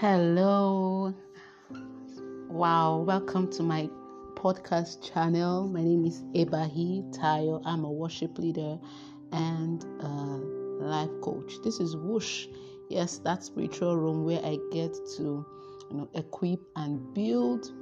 Hello. Wow, welcome to my podcast channel. My name is Ebahi Tayo. I'm a worship leader and a life coach. This is Whoosh. Yes, that spiritual room where I get to you know equip and build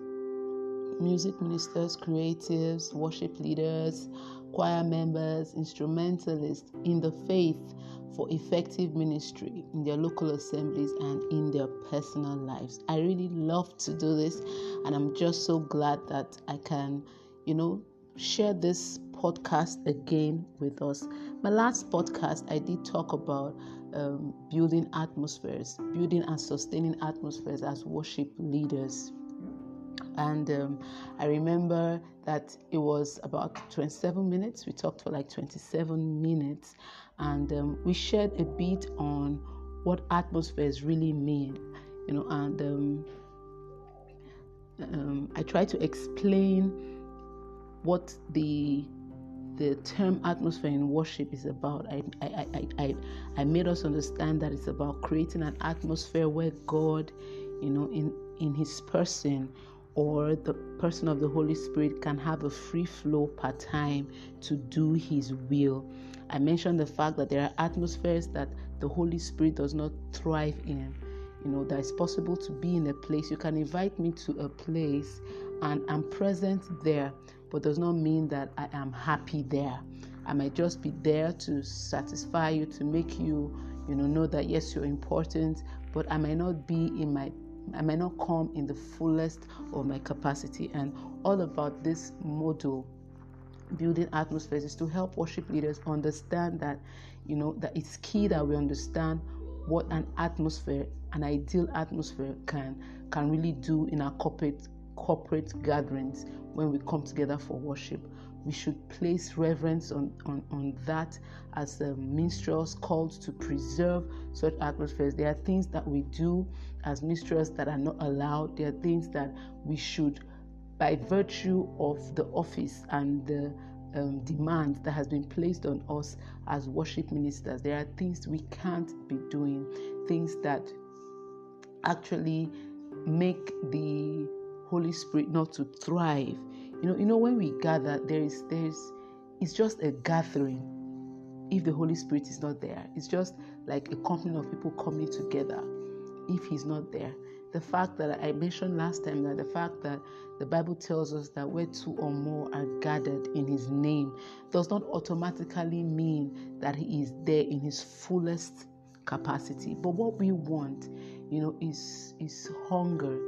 music ministers, creatives, worship leaders, choir members, instrumentalists in the faith for effective ministry in their local assemblies and in their personal lives. I really love to do this, and I'm just so glad that I can, you know, share this podcast again with us. My last podcast, I did talk about um, building atmospheres, building and sustaining atmospheres as worship leaders. And um, I remember that it was about 27 minutes. We talked for like 27 minutes and um, we shared a bit on what atmospheres really mean, you know, and um, um, I try to explain what the the term atmosphere in worship is about. I, I, I, I, I made us understand that it's about creating an atmosphere where God, you know, in, in His person or the person of the Holy Spirit can have a free flow per time to do His will. I mentioned the fact that there are atmospheres that the Holy Spirit does not thrive in. You know, that it's possible to be in a place. You can invite me to a place and I'm present there, but does not mean that I am happy there. I might just be there to satisfy you, to make you, you know, know that yes, you're important, but I might not be in my I may not come in the fullest of my capacity. And all about this model building atmospheres is to help worship leaders understand that you know that it's key that we understand what an atmosphere an ideal atmosphere can can really do in our corporate corporate gatherings when we come together for worship we should place reverence on, on, on that as the minstrels called to preserve such atmospheres. There are things that we do as minstrels that are not allowed. There are things that we should by virtue of the office and the um, demand that has been placed on us as worship ministers, there are things we can't be doing, things that actually make the Holy Spirit not to thrive. You know, you know when we gather, there is there's it's just a gathering. If the Holy Spirit is not there, it's just like a company of people coming together. If He's not there, the fact that I mentioned last time that the fact that the Bible tells us that where two or more are gathered in His name does not automatically mean that He is there in His fullest capacity. But what we want, you know, is is hunger.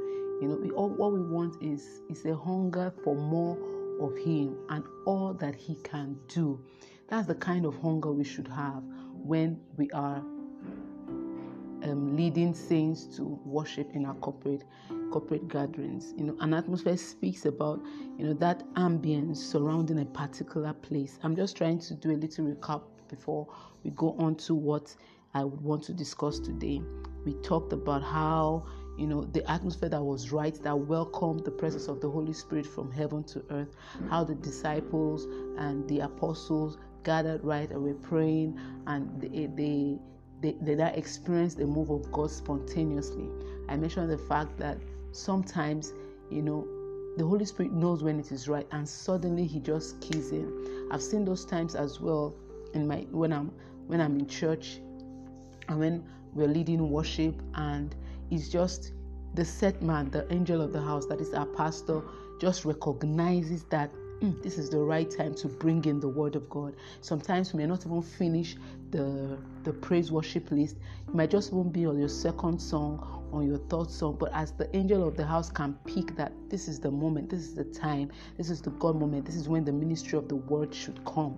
You know, we, all, what we want is is a hunger for more of Him and all that He can do. That's the kind of hunger we should have when we are um, leading saints to worship in our corporate corporate gatherings. You know, an atmosphere speaks about you know that ambience surrounding a particular place. I'm just trying to do a little recap before we go on to what I would want to discuss today. We talked about how you know the atmosphere that was right that welcomed the presence of the Holy Spirit from heaven to earth, how the disciples and the apostles gathered right and were praying and they, they they, they that experience the move of God spontaneously. I mentioned the fact that sometimes, you know, the Holy Spirit knows when it is right, and suddenly He just keys in. I've seen those times as well in my when I'm when I'm in church and when we're leading worship, and it's just the set man, the angel of the house, that is our pastor, just recognizes that mm, this is the right time to bring in the word of God. Sometimes we may not even finish the the praise worship list. It might just won't be on your second song, on your third song, but as the angel of the house can pick that this is the moment, this is the time, this is the God moment, this is when the ministry of the word should come.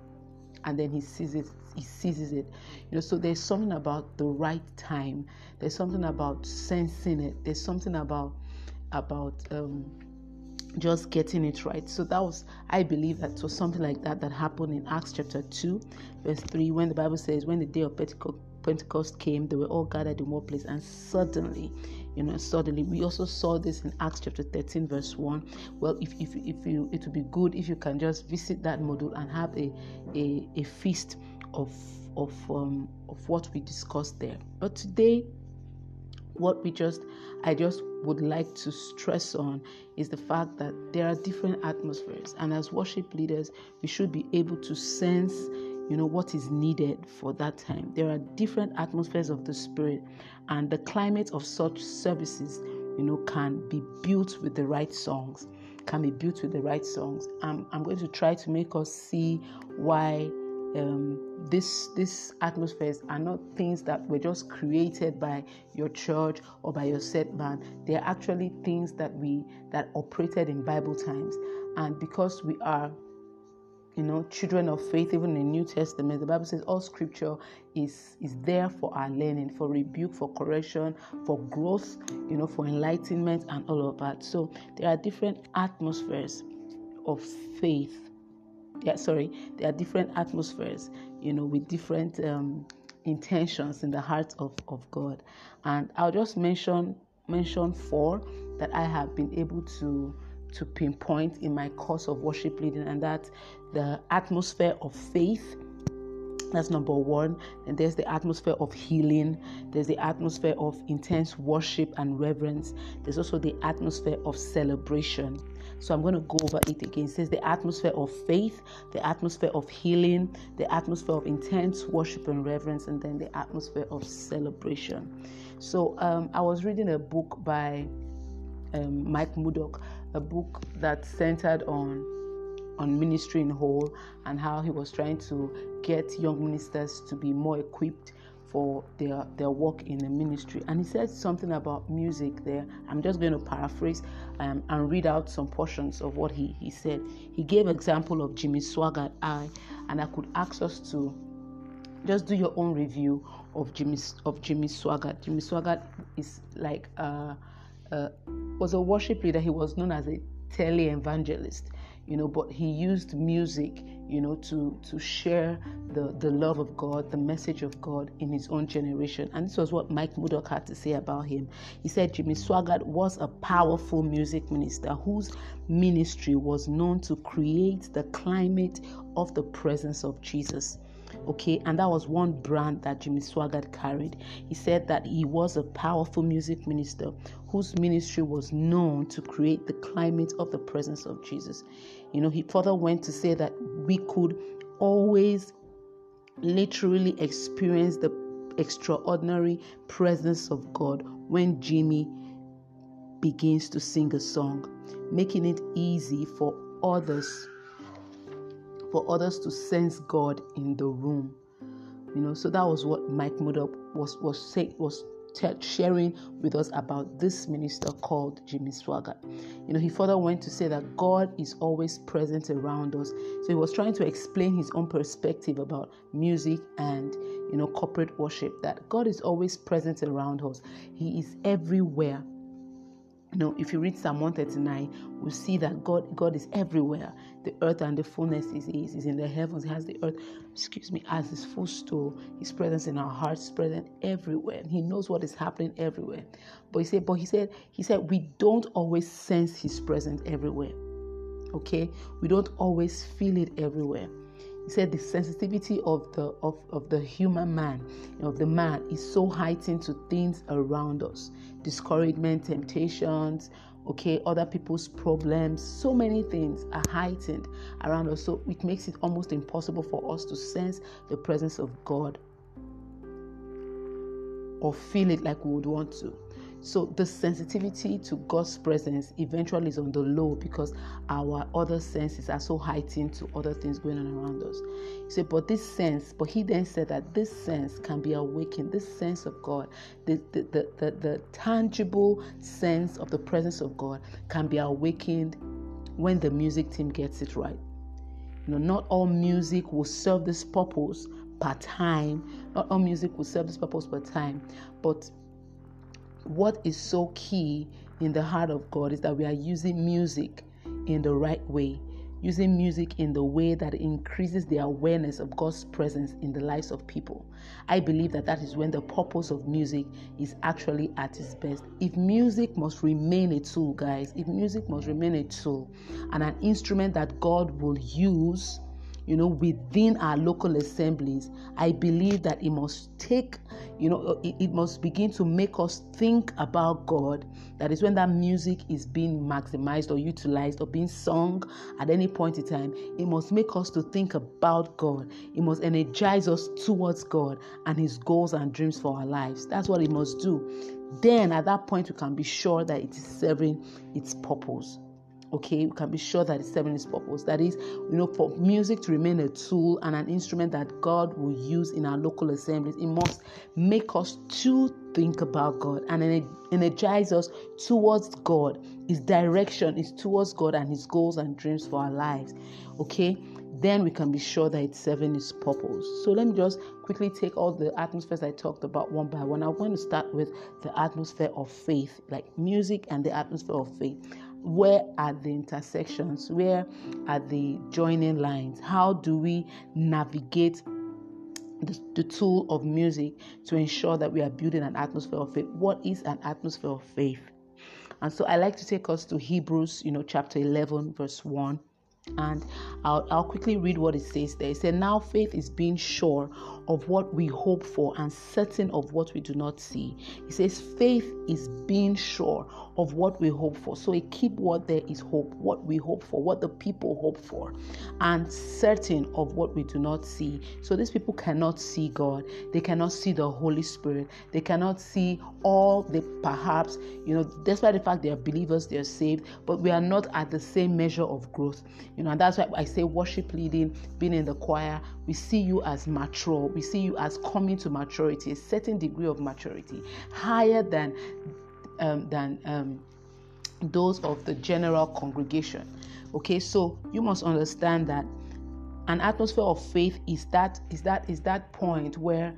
And then he sees it, he seizes it. You know, so there's something about the right time. There's something about sensing it. There's something about about um just getting it right. So that was, I believe that was something like that that happened in Acts chapter 2, verse 3, when the Bible says, When the day of Pentecost came, they were all gathered in one place, and suddenly, you know, suddenly, we also saw this in Acts chapter 13, verse 1. Well, if, if, if you, it would be good if you can just visit that module and have a, a, a feast of, of, um, of what we discussed there. But today, what we just I just would like to stress on is the fact that there are different atmospheres and as worship leaders we should be able to sense you know what is needed for that time there are different atmospheres of the spirit and the climate of such services you know can be built with the right songs can be built with the right songs i'm, I'm going to try to make us see why um, this these atmospheres are not things that were just created by your church or by your set band. They are actually things that we that operated in Bible times, and because we are you know children of faith even in the new testament the bible says all scripture is is there for our learning for rebuke for correction for growth you know for enlightenment and all of that so there are different atmospheres of faith yeah, sorry, there are different atmospheres, you know, with different um, intentions in the heart of, of God. And I'll just mention mention four that I have been able to to pinpoint in my course of worship leading, and that the atmosphere of faith. That's number one. And there's the atmosphere of healing. There's the atmosphere of intense worship and reverence. There's also the atmosphere of celebration. So I'm going to go over it again. It says the atmosphere of faith, the atmosphere of healing, the atmosphere of intense worship and reverence, and then the atmosphere of celebration. So um, I was reading a book by um, Mike Murdock, a book that centered on on ministry in whole and how he was trying to get young ministers to be more equipped for their, their work in the ministry. And he said something about music there. I'm just going to paraphrase um, and read out some portions of what he, he said. He gave example of Jimmy Swaggart, I, and I could ask us to just do your own review of Jimmy of Jimmy Swaggart. Jimmy Swaggart is like uh, uh, was a worship leader. He was known as a tele evangelist you know but he used music you know to to share the the love of god the message of god in his own generation. And this was what mike murdock had to say about him. He said jimmy swaggart was a powerful music minister whose ministry was known to create the climate of the presence of jesus. Okay and that was one brand that jimmy swaggart carried. He said that he was a powerful music minister whose ministry was known to create the climate of the presence of jesus you know he further went to say that we could always literally experience the extraordinary presence of god when jimmy begins to sing a song making it easy for others for others to sense God in the room. You know, so that was what Mike Murdock was was say, was sharing with us about this minister called Jimmy Swaggart. You know, he further went to say that God is always present around us. So he was trying to explain his own perspective about music and you know corporate worship that God is always present around us. He is everywhere. You know, if you read Psalm 139, we see that God, God is everywhere. The earth and the fullness is His, is in the heavens. He has the earth, excuse me, as His footstool. His presence in our hearts, present everywhere. He knows what is happening everywhere. But he said, but he said, he said, we don't always sense His presence everywhere. Okay, we don't always feel it everywhere. He said the sensitivity of the of, of the human man, of the man, is so heightened to things around us, discouragement, temptations, okay, other people's problems, so many things are heightened around us. So it makes it almost impossible for us to sense the presence of God or feel it like we would want to. So the sensitivity to God's presence eventually is on the low because our other senses are so heightened to other things going on around us. You say, but this sense, but he then said that this sense can be awakened, this sense of God, the, the, the, the, the tangible sense of the presence of God can be awakened when the music team gets it right. You know, not all music will serve this purpose per time. Not all music will serve this purpose per time, but what is so key in the heart of God is that we are using music in the right way, using music in the way that increases the awareness of God's presence in the lives of people. I believe that that is when the purpose of music is actually at its best. If music must remain a tool, guys, if music must remain a tool and an instrument that God will use you know, within our local assemblies, I believe that it must take, you know, uh, it, it must begin to make us think about God. That is when that music is being maximized or utilized or being sung at any point in time, it must make us to think about God. It must energize us towards God and His goals and dreams for our lives. That's what it must do. Then at that point, we can be sure that it is serving its purpose okay we can be sure that it's serving its purpose that is you know for music to remain a tool and an instrument that god will use in our local assemblies it must make us to think about god and energize us towards god his direction is towards god and his goals and dreams for our lives okay then we can be sure that it's serving its purpose. So let me just quickly take all the atmospheres I talked about one by one. I'm going to start with the atmosphere of faith, like music and the atmosphere of faith where are the intersections? Where are the joining lines? How do we navigate the, the, tool of music to ensure that we are building an atmosphere of faith? What is an atmosphere of faith? And so i like to take us to hebrews you know chapter 11 verse 1 and I'll, I'll quickly read what it says there. It said, Now faith is being sure of what we hope for and certain of what we do not see. It says, Faith is being sure of what we hope for. So a key word there is hope, what we hope for, what the people hope for, and certain of what we do not see. So these people cannot see God, they cannot see the Holy Spirit, they cannot see all the perhaps, you know, despite the fact they are believers, they are saved, but we are not at the same measure of growth. You know, and that's why I say worship leading, being in the choir, we see you as mature, we see you as coming to maturity, a certain degree of maturity, higher than um, than um, those of the general congregation. Okay, so you must understand that an atmosphere of faith is that is that is that point where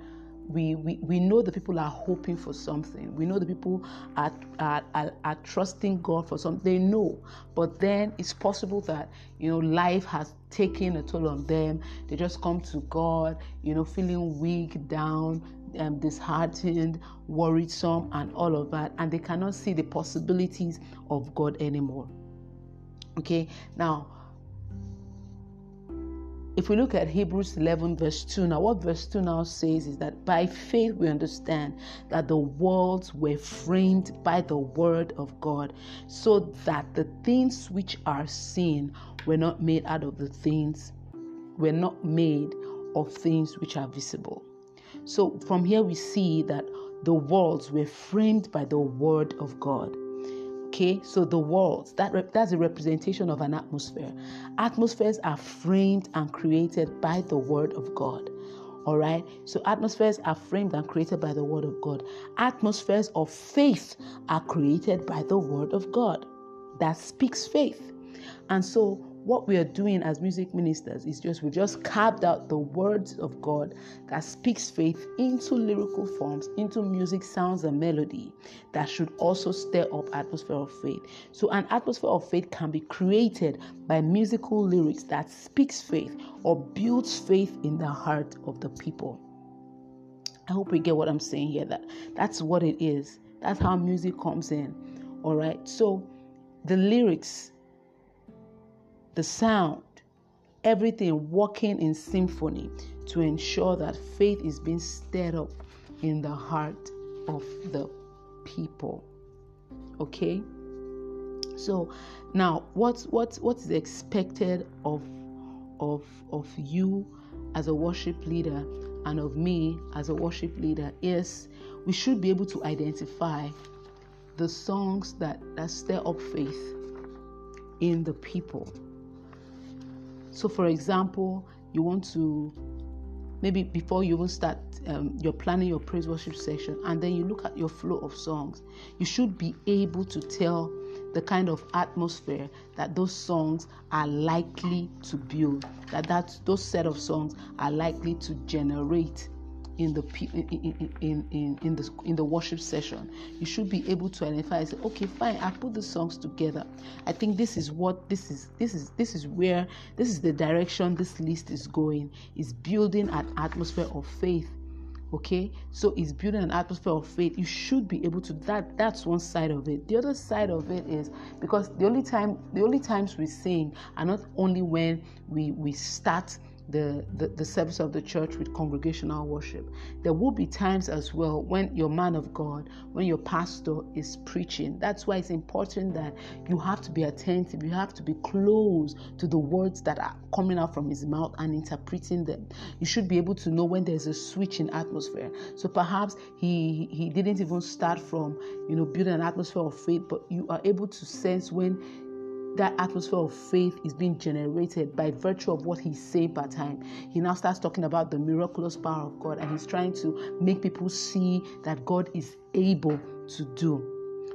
we, we, we know the people are hoping for something. We know the people are, are, are, are, trusting God for something. They know. But then it's possible that, you know, life has taken a toll on them. They just come to God, you know, feeling weak, down, um, disheartened, worrisome, and all of that. And they cannot see the possibilities of God anymore. Okay, now if we look at Hebrews 11, verse 2, now what verse 2 now says is that by faith we understand that the worlds were framed by the word of God, so that the things which are seen were not made out of the things, were not made of things which are visible. So from here we see that the worlds were framed by the word of God. Okay, so the walls, that rep- that's a representation of an atmosphere. Atmospheres are framed and created by the word of God. All right, so atmospheres are framed and created by the word of God. Atmospheres of faith are created by the word of God that speaks faith. And so what we are doing as music ministers is just we just carved out the words of God that speaks faith into lyrical forms, into music sounds and melody that should also stir up atmosphere of faith. So an atmosphere of faith can be created by musical lyrics that speaks faith or builds faith in the heart of the people. I hope we get what I'm saying here that that's what it is. That's how music comes in. All right? So the lyrics the sound, everything working in symphony to ensure that faith is being stirred up in the heart of the people. Okay? So now what's what what is expected of of of you as a worship leader and of me as a worship leader is we should be able to identify the songs that, that stir up faith in the people so, for example, you want to maybe before you even start, um, you're planning your praise worship session, and then you look at your flow of songs. You should be able to tell the kind of atmosphere that those songs are likely to build. That that those set of songs are likely to generate in the in, in, in, in the in the worship session you should be able to identify and say okay fine i put the songs together. I think this is what this is this is this is where this is the direction this list is going. Is building an atmosphere of faith okay? So it's building an atmosphere of faith. You should be able to that that's one side of it. The other side of it is because the only time the only times we sing are not only when we we start the, the, the service of the church with congregational worship. There will be times as well when your man of God, when your pastor is preaching. That's why it's important that you have to be attentive. You have to be close to the words that are coming out from his mouth and interpreting them. You should be able to know when there's a switch in atmosphere. So perhaps he he didn't even start from you know building an atmosphere of faith, but you are able to sense when that atmosphere of faith is being generated by virtue of what he's saying per time. He now starts talking about the miraculous power of God and he's trying to make people see that God is able to do.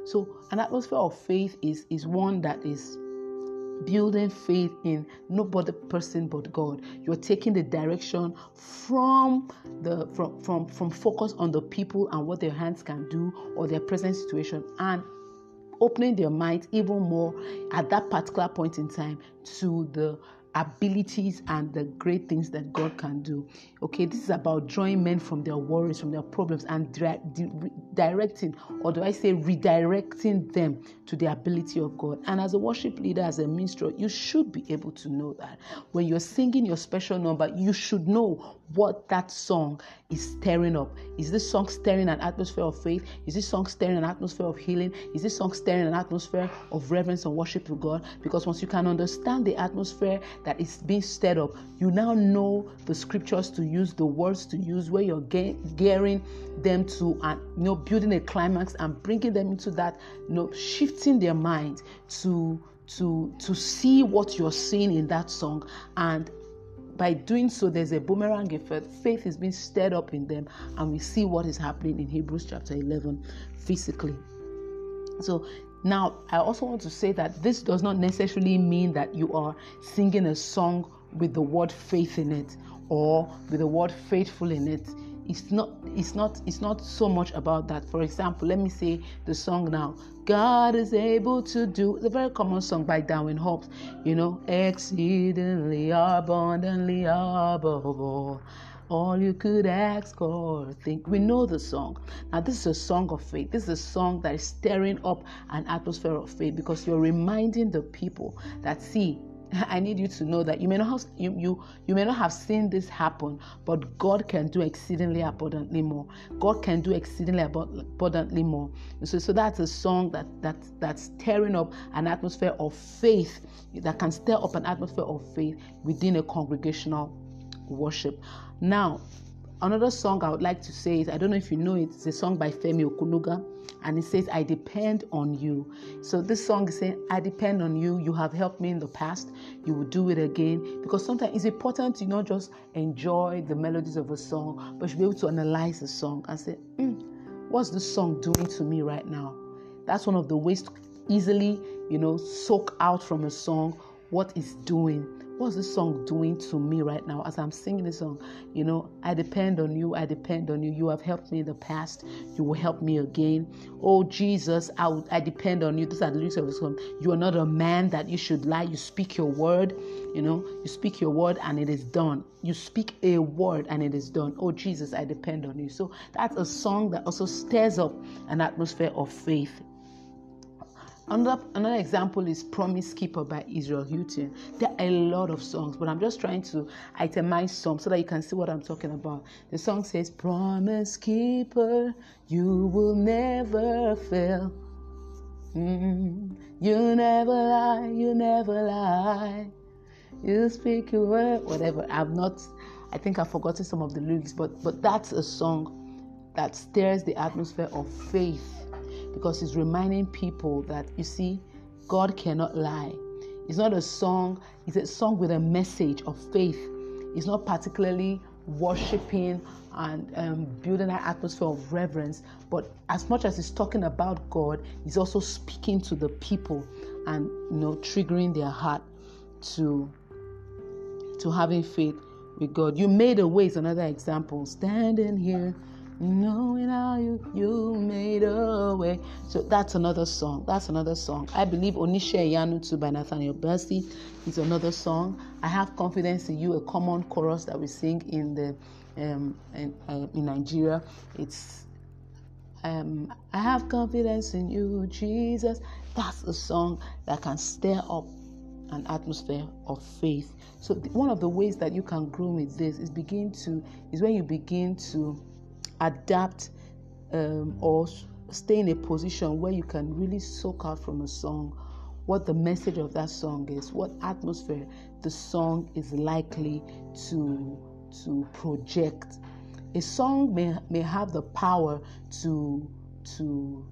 So, an atmosphere of faith is, is one that is building faith in nobody person but God. You're taking the direction from the from from from focus on the people and what their hands can do or their present situation and opening their minds even more at that particular point in time to the abilities and the great things that God can do. Okay, this is about drawing men from their worries, from their problems, and di- di- directing, or do I say redirecting them to the ability of God. And as a worship leader, as a minstrel, you should be able to know that. When you're singing your special number, you should know what that song is stirring up. Is this song stirring an atmosphere of faith? Is this song stirring an atmosphere of healing? Is this song stirring an atmosphere of reverence and worship to God? Because once you can understand the atmosphere that is being stirred up, you now know the scriptures to use, the words to use, where you're gearing them to, and you know, building a climax and bringing them into that, you know, shifting their mind to to to see what you're seeing in that song and by doing so, there's a boomerang effect. Faith is being stirred up in them, and we see what is happening in Hebrews chapter 11 physically. So, now I also want to say that this does not necessarily mean that you are singing a song with the word faith in it or with the word faithful in it. It's not it's not it's not so much about that. For example let me say the song now god is able to do a very common song by darwin hobbs you know exceedingly abundantly above all all you could ask or think. We know the song. Now, this is a song of faith. This is a song that is stirring up an atmosphere of faith because you're reminding the people that, see, I need you to know that you may not have you, you you may not have seen this happen, but God can do exceedingly abundantly more. God can do exceedingly abundantly more. So, so that's a song that that that's stirring up an atmosphere of faith that can stir up an atmosphere of faith within a congregational worship. Now, another song I would like to say is I don't know if you know it, it's a song by Femi Okunuga and it says, I depend on you. So this song is saying, I depend on you. You have helped me in the past. You will do it again. Because sometimes it's important to not just enjoy the melodies of a song, but you be able to analyze the song and say, mm, what's this song doing to me right now? That's one of the ways to easily, you know, soak out from a song what it's doing what's this song doing to me right now as I'm singing this song? You know, I depend on you. I depend on you. You have helped me in the past. You will help me again. Oh, Jesus, I, I depend on you. These are the lyrics of the song. You are not a man that you should lie. You speak your word. You know, you speak your word and it is done. You speak a word and it is done. Oh, Jesus, I depend on you. So that's a song that also stirs up an atmosphere of faith Another, another example is Promise Keeper by Israel Houghton. There are a lot of songs, but I'm just trying to itemize some so that you can see what I'm talking about. The song says, Promise Keeper, you will never fail. Mm, you never lie, you never lie. You speak your word, whatever. I've not, I think I've forgotten some of the lyrics, but but that's a song that stirs the atmosphere of faith because it's reminding people that you see, God cannot lie. It's not a song, it's a song with a message of faith. It's not particularly worshiping and um, building an atmosphere of reverence, but as much as it's talking about God, it's also speaking to the people and you know triggering their heart to to having faith with God. You made a way is another example. Standing here knowing how you, you made a way. So that's another song. That's another song. I believe Onise Iyanu too by Nathaniel Bassey is another song. I have confidence in you, a common chorus that we sing in the um, in, uh, in Nigeria. It's um, I have confidence in you, Jesus. That's a song that can stir up an atmosphere of faith. So one of the ways that you can grow with this is begin to is when you begin to adapt um, or stay in a position where you can really soak out from a song what the message of that song is, what atmosphere the song is likely to to project. A song may may have the power to to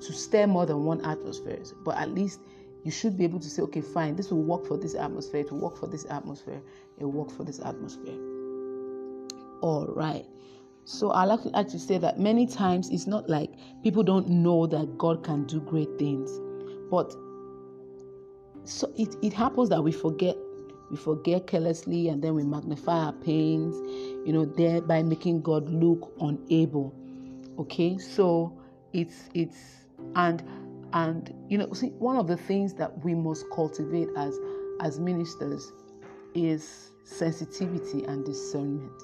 to stir more than one atmosphere, but at least you should be able to say, okay, fine, this will work for this atmosphere, it will work for this atmosphere, it will work for this atmosphere. All right. So I like to say that many times it's not like people don't know that God can do great things, but so it, it happens that we forget we forget carelessly and then we magnify our pains, you know, thereby making God look unable. Okay, so it's it's and and you know, see, one of the things that we must cultivate as as ministers is sensitivity and discernment.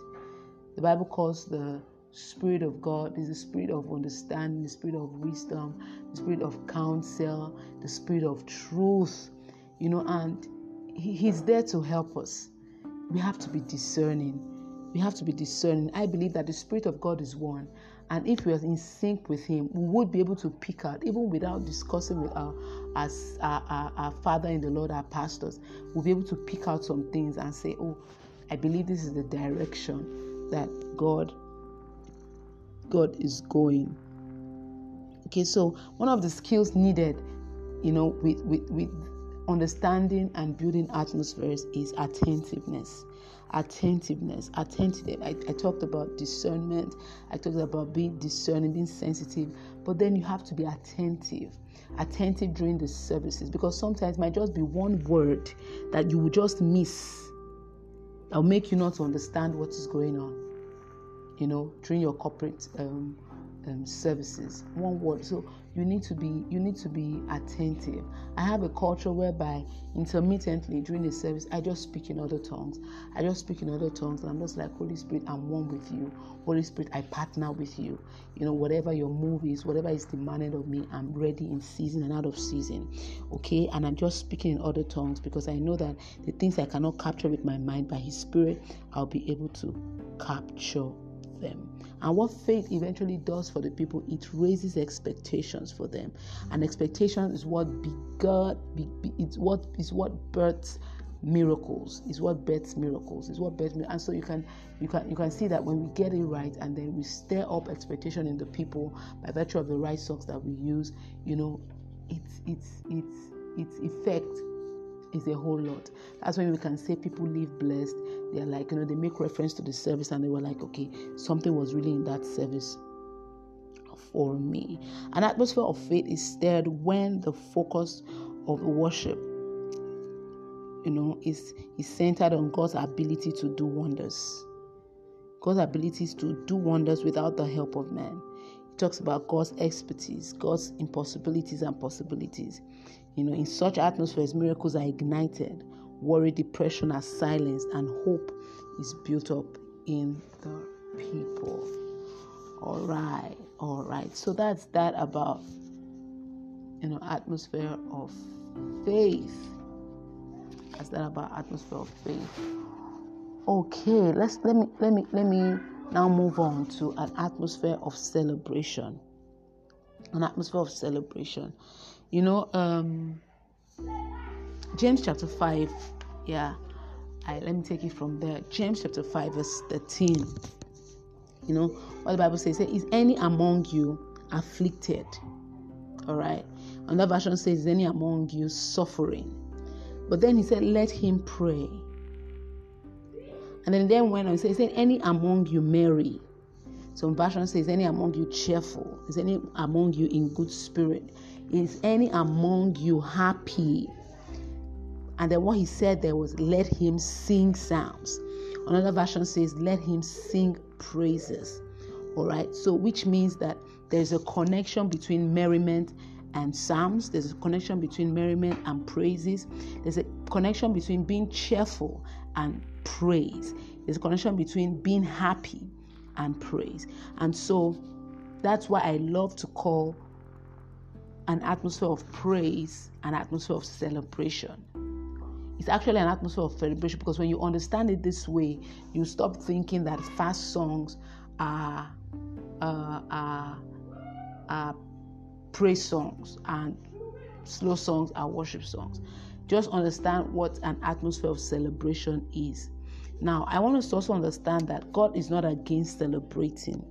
The Bible calls the Spirit of God is the spirit of understanding, the spirit of wisdom, the spirit of counsel, the spirit of truth, you know, and he, He's there to help us. We have to be discerning. We have to be discerning. I believe that the Spirit of God is one. And if we are in sync with Him, we would be able to pick out, even without discussing with our, our, our, our Father in the Lord, our pastors, we'll be able to pick out some things and say, oh, I believe this is the direction that God God is going. Okay, so one of the skills needed, you know, with with, with understanding and building atmospheres is attentiveness. Attentiveness attentive. I, I, talked about discernment. I talked about being discerning being sensitive but then you have to be attentive. Attentive during the services because sometimes it might just be one word that you will just miss. That'll make you not understand what is going on you know during your corporate um, um, services one word. So you need to be you need to be attentive. I have a culture whereby intermittently during the service i just speak in other tongues. I just speak in other tongues and i'm just like holy spirit i'm one with you. Holy spirit i partner with you. You know whatever your move is whatever is demanded of me i'm ready in season and out of season. Okay? And i'm just speaking in other tongues because i know that the things i cannot capture with my mind by his spirit i'll be able to capture them. And what faith eventually does for the people, it raises expectations for them. And expectation is what begot, be, be, it's what is what births miracles is what births miracles is what births and so you can you can you can see that when we get it right and then we stir up expectation in the people by virtue of the right socks that we use you know it's it's it's its effect is a whole lot. That's when we can say people live blessed. They're like, you know, they make reference to the service and they were like, okay, something was really in that service for me. An atmosphere of faith is stirred when the focus of worship, you know, is, is centered on God's ability to do wonders. God's abilities to do wonders without the help of man. He talks about God's expertise, God's impossibilities and possibilities. You know, in such atmospheres, miracles are ignited, worry, depression are silenced, and hope is built up in the people. All right, all right. So that's that about you know atmosphere of faith. That's that about atmosphere of faith. Okay, let's let me let me let me now move on to an atmosphere of celebration. An atmosphere of celebration. You know, um, James chapter 5, yeah, I, let me take it from there. James chapter 5, verse 13. You know, what the Bible says, Is any among you afflicted? All right. Another version says, Is any among you suffering? But then he said, Let him pray. And then then when I say, Any among you merry? Some version says, Any among you cheerful? Is any among you in good spirit? Is any among you happy? And then what he said there was, let him sing psalms. Another version says, let him sing praises. All right. So, which means that there's a connection between merriment and psalms. There's a connection between merriment and praises. There's a connection between being cheerful and praise. There's a connection between being happy and praise. And so that's why I love to call an atmosphere of praise, an atmosphere of celebration. it's actually an atmosphere of celebration because when you understand it this way, you stop thinking that fast songs are, uh, are, are praise songs and slow songs are worship songs. Just understand what an atmosphere of celebration is. Now, I want us to also understand that God is not against celebrating.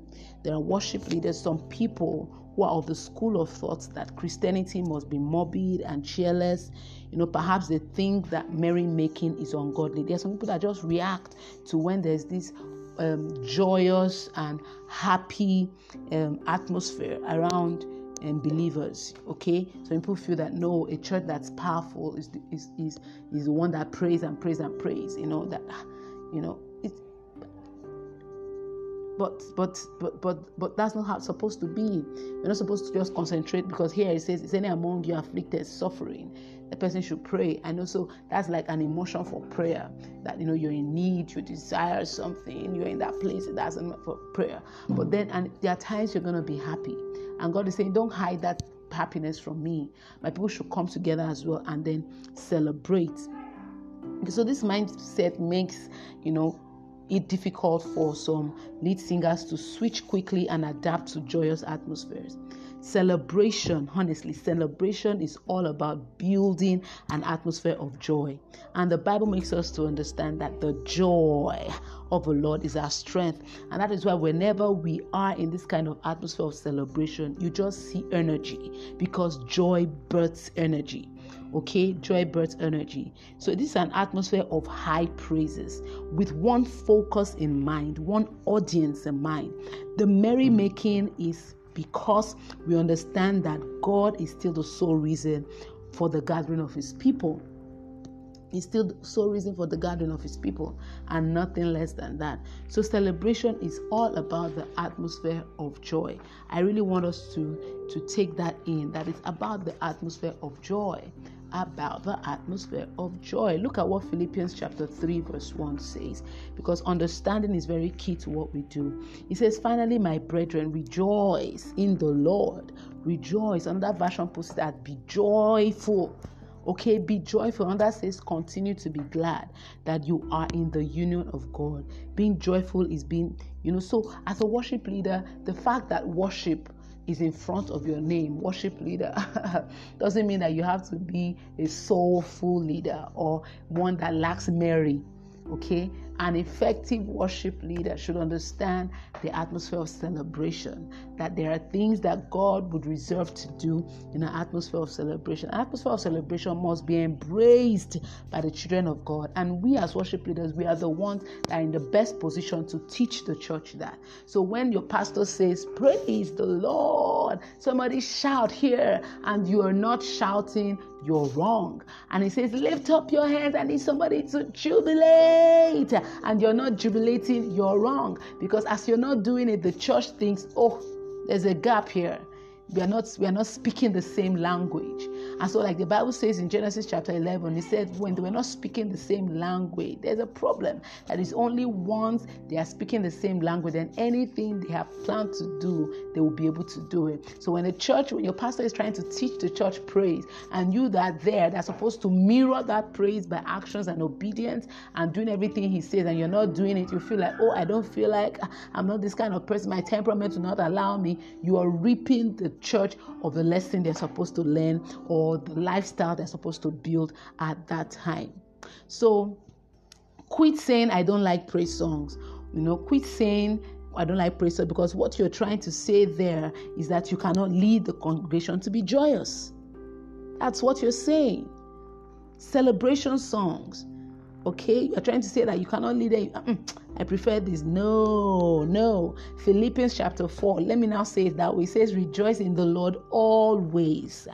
There are worship leaders, some people who are of the school of thought that Christianity must be morbid and cheerless. You know, perhaps they think that merrymaking is ungodly. There are some people that just react to when there's this um, joyous and happy um, atmosphere around um, believers. Okay, so people feel that no, a church that's powerful is is is is the one that prays and prays and prays. You know that, you know but but but but but that's not how it's supposed to be. We're not supposed to just concentrate because here it says, "Is any among you afflicted, suffering?" The person should pray, and also that's like an emotion for prayer. That you know you're in need, you desire something, you're in that place. That's for prayer. Hmm. But then, and there are times you're gonna be happy, and God is saying, "Don't hide that happiness from me." My people should come together as well and then celebrate. So this mindset makes you know it difficult for some lead singers to switch quickly and adapt to joyous atmospheres. Celebration, honestly, celebration is all about building an atmosphere of joy. And the Bible makes us to understand that the joy of the Lord is our strength. And that is why whenever we are in this kind of atmosphere of celebration, you just see energy because joy births energy. Okay, joy birth energy. So, this is an atmosphere of high praises with one focus in mind, one audience in mind. The merrymaking is because we understand that God is still the sole reason for the gathering of His people. He's still the sole reason for the gathering of His people, and nothing less than that. So, celebration is all about the atmosphere of joy. I really want us to, to take that in that it's about the atmosphere of joy about the atmosphere of joy. Look at what Philippians chapter 3, verse 1 says, because understanding is very key to what we do. He says, Finally, my brethren, rejoice in the Lord. Rejoice. Another version puts that be joyful. Okay, be joyful. And that says continue to be glad that you are in the union of God. Being joyful is being, you know, so as a worship leader, the fact that worship is in front of your name, worship leader, doesn't mean that you have to be a soulful leader or one that lacks Mary. Okay, an effective worship leader should understand the atmosphere of celebration, that there are things that God would reserve to do in an atmosphere of celebration. An atmosphere of celebration must be embraced by the children of God. And we, as worship leaders, we are the ones that are in the best position to teach the church that. So when your pastor says, Praise the Lord, somebody shout here, and you are not shouting, you're wrong. And he says, Lift up your hands. I need somebody to jubilate. And you're not jubilating, you're wrong. Because as you're not doing it, the church thinks, Oh, there's a gap here we are not we are not speaking the same language. And so like the bible says in genesis chapter 11 it said when they were not speaking the same language there's a problem that is only once they are speaking the same language and anything they have planned to do they will be able to do it. So when the church when your pastor is trying to teach the church praise and you that there that's supposed to mirror that praise by actions and obedience and doing everything he says and you're not doing it you feel like oh i don't feel like i'm not this kind of person. My temperament will not allow me. You are reaping the church of the lesson they're supposed to learn or the lifestyle they're supposed to build at that time. So quit saying, I don't like praise songs. You know, quit saying, I don't like praise songs because what you're trying to say there is that you cannot lead the congregation to be joyous. That's what you're saying. Celebration songs. Okay, you're trying to say that you cannot lead it. Mm, I prefer this. No, no. Philippians chapter 4. Let me now say it that way. It says, Rejoice in the Lord always.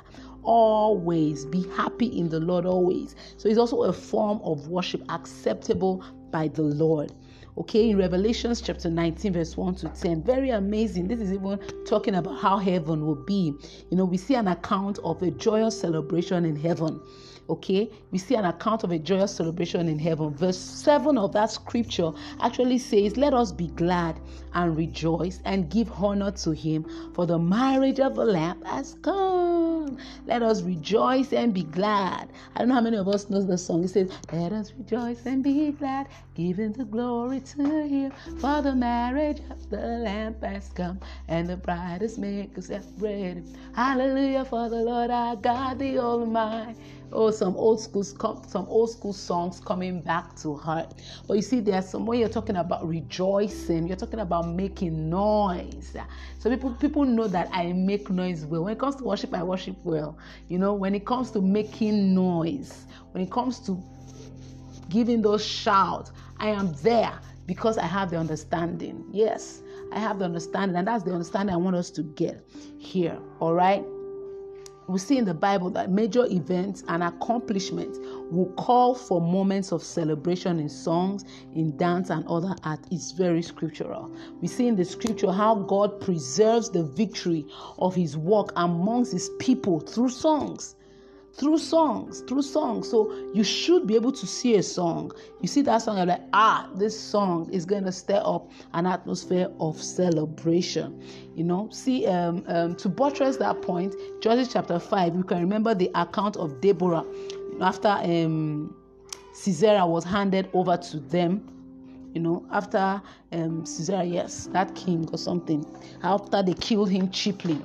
Always. Be happy in the Lord always. So it's also a form of worship acceptable by the Lord. Okay, in Revelations chapter 19, verse 1 to 10. Very amazing. This is even talking about how heaven will be. You know, we see an account of a joyous celebration in heaven. Okay, we see an account of a joyous celebration in heaven. Verse 7 of that scripture actually says, Let us be glad and rejoice and give honor to him, for the marriage of the Lamb has come. Let us rejoice and be glad. I don't know how many of us knows the song. It says, Let us rejoice and be glad, giving the glory to Him. For the marriage of the Lamb has come, and the bride is making ready. Hallelujah for the Lord our God, the Almighty. Oh, some old school some old school songs coming back to heart. But you see, there's some when you're talking about rejoicing, you're talking about making noise. So people people know that I make noise well. When it comes to worship, I worship well. You know, when it comes to making noise, when it comes to giving those shouts, I am there because I have the understanding. Yes, I have the understanding, and that's the understanding I want us to get here. All right we see in the Bible that major events and accomplishments will call for moments of celebration in songs, in dance, and other art. It's very scriptural. We see in the scripture how God preserves the victory of his work amongst his people through songs through songs, through songs. So you should be able to see a song. You see that song, you're like, ah, this song is going to stir up an atmosphere of celebration. You know, see, um, um, to buttress that point, Judges chapter 5, you can remember the account of Deborah after um, Sisera was handed over to them you know, after um, Caesar, yes, that king or something, after they killed him cheaply,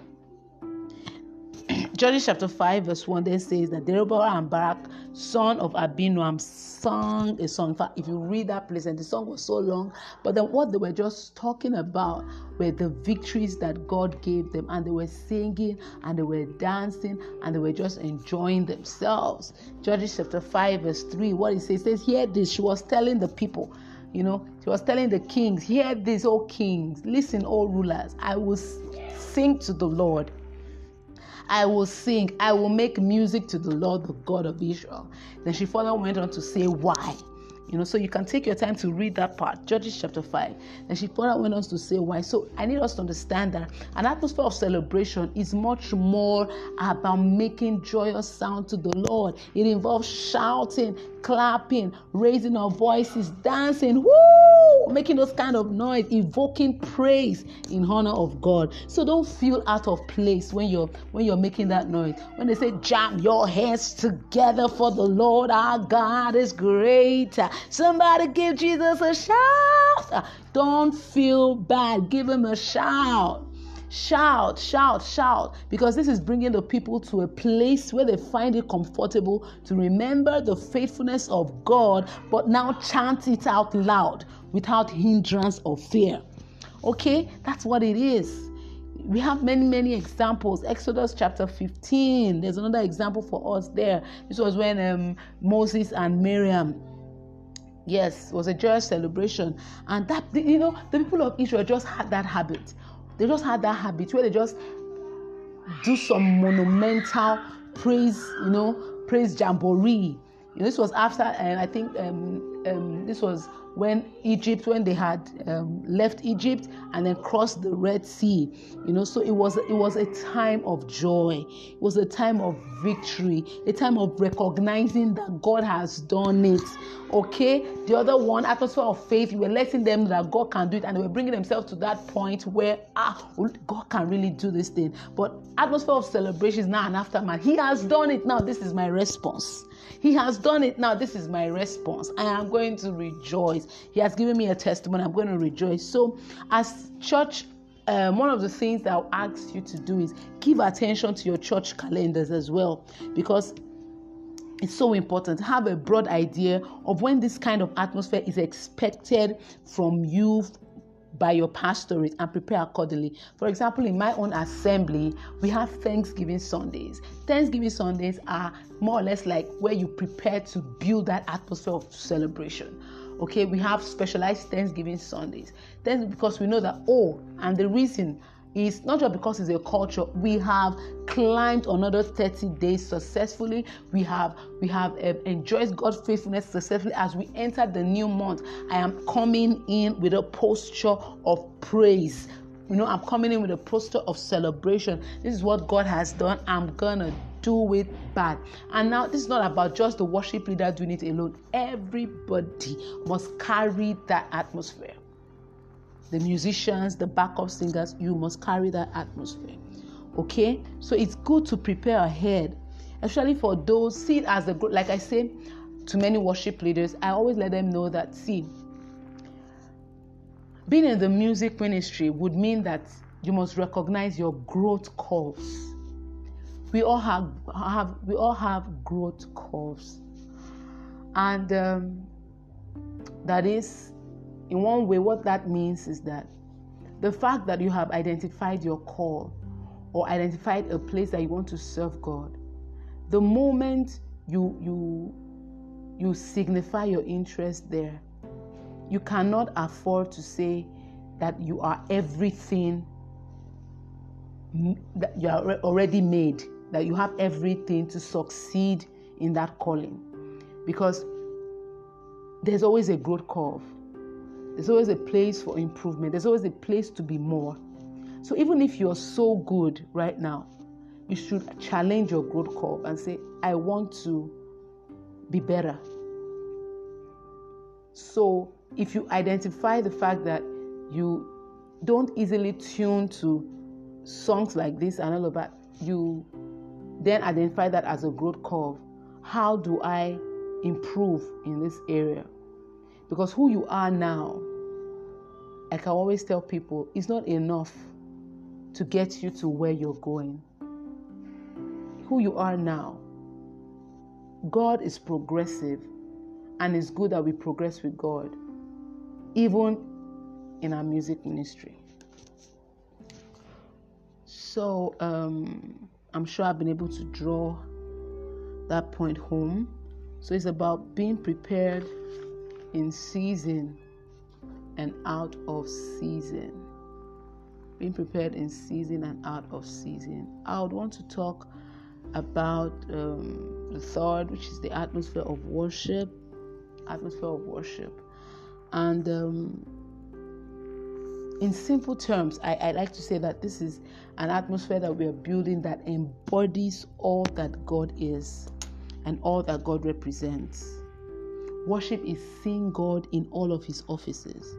Judges chapter 5, verse 1 then says that Deborah and Barak, son of Abinoam, sang a song. In fact, if you read that place, and the song was so long, but then what they were just talking about were the victories that God gave them, and they were singing and they were dancing and they were just enjoying themselves. Judges chapter 5, verse 3, what it says, says, Hear this. She was telling the people, you know, she was telling the kings, Hear this, O kings, listen, O rulers, I will sing to the Lord I will sing, I will make music to the Lord, the God of Israel. Then she further went on to say, Why? You know, so you can take your time to read that part, Judges chapter 5. And she further went on to say why. So I need us to understand that an atmosphere of celebration is much more about making joyous sound to the Lord. It involves shouting, clapping, raising our voices, dancing, woo, making those kind of noise, evoking praise in honor of God. So don't feel out of place when you're when you're making that noise. When they say jam your hands together for the Lord our God is great. Somebody give Jesus a shout. Don't feel bad. Give him a shout. Shout, shout, shout, because this is bringing the people to a place where they find it comfortable to remember the faithfulness of God, but now chant it out loud without hindrance or fear. Okay, that's what it is. We have many, many examples. Exodus chapter 15, there's another example for us there. This was when um, Moses and Miriam yes was a joyous celebration and that you know the people of israel just had that habit they just had that habit where they just do some monumental praise, you know, praise jamboree. You know, this was after, uh, I think um, um, this was when Egypt, when they had um, left Egypt and then crossed the Red Sea, you know, so it was it was a time of joy, it was a time of victory, a time of recognizing that God has done it. Okay, the other one, atmosphere of faith, you were letting them that God can do it, and they were bringing themselves to that point where ah, God can really do this thing. But atmosphere of celebration is now an aftermath. He has done it. Now this is my response. He has done it. Now this is my response. I am going to rejoice. He has given me a testimony. I'm going to rejoice. So, as church um, one of the things that I'll ask you to do is give attention to your church calendars as well because it's so important have a broad idea of when this kind of atmosphere is expected from you by your pastorate and prepare accordingly. For example, in my own assembly, we have Thanksgiving Sundays. Thanksgiving Sundays are more or less like where you prepare to build that atmosphere of celebration. Okay, we have specialized Thanksgiving Sundays. Then because we know that oh, and the reason is not just because it's a culture we have climbed another 30 days successfully. We have we have uh, enjoyed god's faithfulness successfully as we enter the new month. I am coming in with a posture of praise. You know i'm coming in with a posture of celebration. This is what god has done. I'm gonna do it bad and now this is not about just the worship leader doing it alone. Everybody must carry that atmosphere the musicians, the backup singers, you must carry that atmosphere. Okay, so it's good to prepare ahead, especially for those see it as a group. Like I say to many worship leaders, I always let them know that see, being in the music ministry would mean that you must recognize your growth curves. We all have, have we all have growth curves, and um, that is, in one way, what that means is that the fact that you have identified your call or identified a place that you want to serve God, the moment you you you signify your interest there, you cannot afford to say that you are everything that you are already made, that you have everything to succeed in that calling. Because there's always a growth curve. There's always a place for improvement. There's always a place to be more. So even if you're so good right now, you should challenge your growth curve and say, I want to be better. So if you identify the fact that you don't easily tune to songs like this and all of that, you then identify that as a growth curve. How do I improve in this area? Because who you are now, I can always tell people, is not enough to get you to where you're going. Who you are now. God is progressive, and it's good that we progress with God, even in our music ministry. So, um, I'm sure I've been able to draw that point home. So, it's about being prepared in season and out of season being prepared in season and out of season. I would want to talk about um, the third, which is the atmosphere of worship. Atmosphere of worship. And um, in simple terms, I, I like to say that this is an atmosphere that we are building that embodies all that God is and all that God represents. Worship is seeing God in all of his offices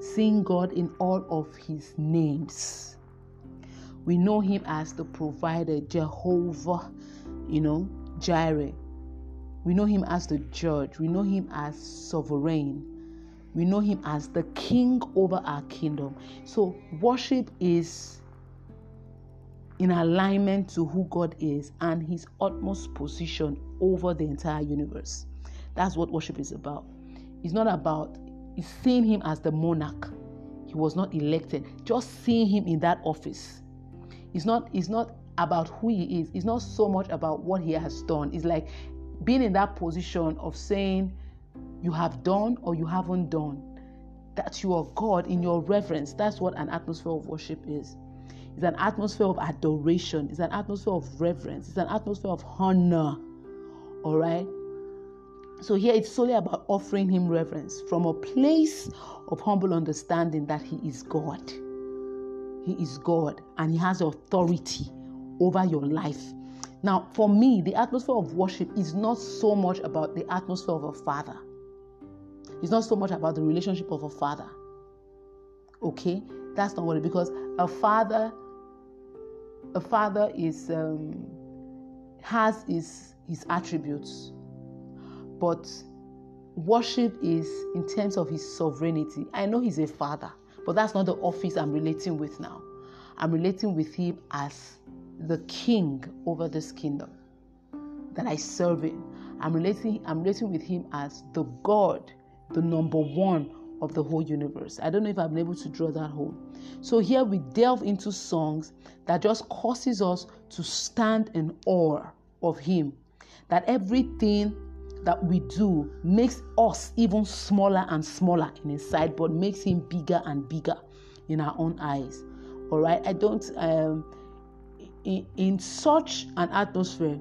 seeing God in all of his names. We know him as the provider, Jehovah, you know, Jireh. We know him as the judge. We know him as sovereign. We know him as the king over our kingdom. So, worship is in alignment to who God is and his utmost position over the entire universe. That's what worship is about. It's not about seeing him as the monarch. He was not elected. Just seeing him in that office. It's not, it's not about who he is. It's not so much about what he has done. It's like being in that position of saying you have done or you haven't done. That you are God in your reverence. That's what an atmosphere of worship is. It's an atmosphere of adoration. It's an atmosphere of reverence. It's an atmosphere of honor. All right. So here it's solely about offering him reverence from a place of humble understanding that he is God. He is God and he has authority over your life. Now, for me, the atmosphere of worship is not so much about the atmosphere of a father. It's not so much about the relationship of a father. Okay? That's not what it because a father a father is um, has his his attributes but worship is in terms of his sovereignty. I know he's a father, but that's not the office I'm relating with now. I'm relating with him as the king over this kingdom that I serve in. I'm relating, I'm relating with him as the God, the number one of the whole universe. I don't know if I'm able to draw that home. So here we delve into songs that just causes us to stand in awe of him. That everything that we do makes us even smaller and smaller in his but makes him bigger and bigger in our own eyes. All right, I don't. Um, in, in such an atmosphere,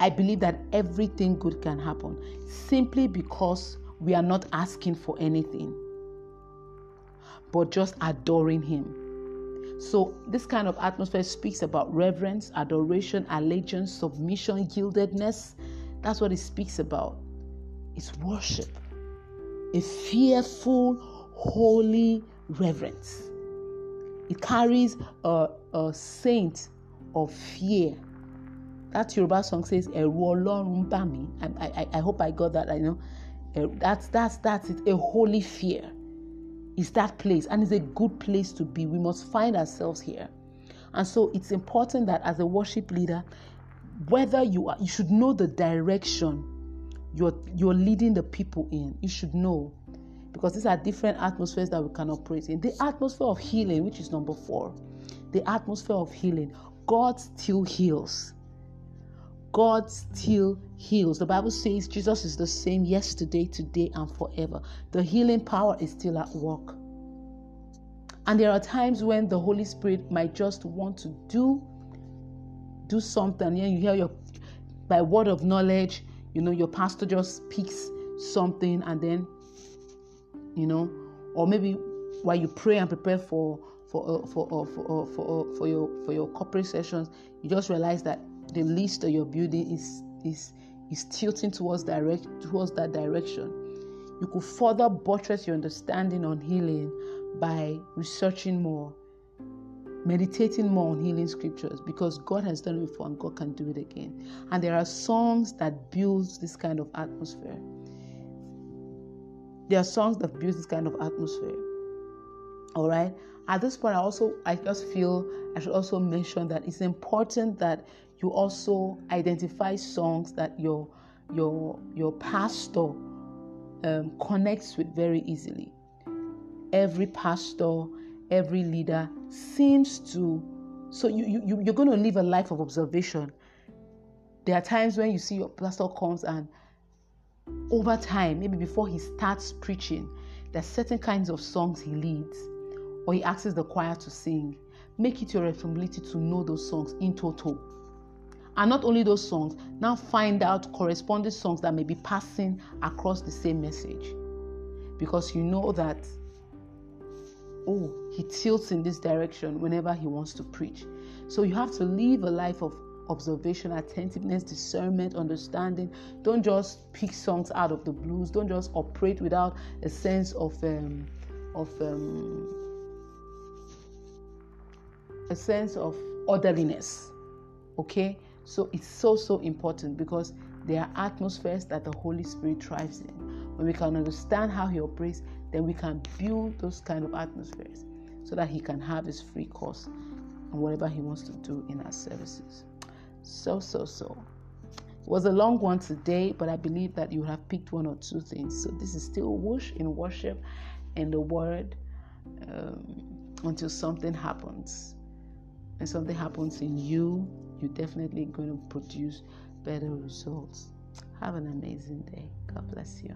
I believe that everything good can happen simply because we are not asking for anything, but just adoring Him. So, this kind of atmosphere speaks about reverence, adoration, allegiance, submission, yieldedness, that's what it speaks about. It's worship, a fearful, holy reverence. it carries a, a saint of fear. That Yoruba song says, I, I, I hope I got that. I know that's that's that's it. A holy fear is that place, and it's a good place to be. We must find ourselves here, and so it's important that as a worship leader, whether you are, you should know the direction you're you're leading the people in. You should know because these are different atmospheres that we can operate in. The atmosphere of healing, which is number four, the atmosphere of healing. God still heals. God still heals. The Bible says Jesus is the same yesterday, today, and forever. The healing power is still at work. And there are times when the Holy Spirit might just want to do do something. And you hear your by word of knowledge, you know, your pastor just speaks something and then, you know, or maybe while you pray and prepare for for uh, for uh, for uh, for, uh, for your for your corporate sessions, you just realize that the list that you're building is is is tilting towards direct towards that direction. You could further buttress your understanding on healing by researching more, meditating more on healing scriptures because God has done it before and God can do it again. And there are songs that build this kind of atmosphere. There are songs that build this kind of atmosphere. All right. At this point, I also I just feel I should also mention that it's important that you also identify songs that your your your pastor um, connects with very easily. Every pastor, every leader seems to. So you, you you're going to live a life of observation. There are times when you see your pastor comes and over time, maybe before he starts preaching, there's certain kinds of songs he leads or he asks the choir to sing. Make it your responsibility to know those songs in total and not only those songs, now find out corresponding songs that may be passing across the same message. Because you know that, oh, he tilts in this direction whenever he wants to preach. So you have to live a life of observation, attentiveness, discernment, understanding. Don't just pick songs out of the blues. Don't just operate without a sense of um, of um, a sense of orderliness. Okay, so it's so, so important because there are atmospheres that the Holy Spirit thrives in. When we can understand how He operates, then we can build those kind of atmospheres so that He can have His free course and whatever He wants to do in our services. So, so, so. It was a long one today, but I believe that you have picked one or two things. So, this is still whoosh in worship and the word um, until something happens. And something happens in you you're definitely going to produce better results. Have an amazing day. God bless you.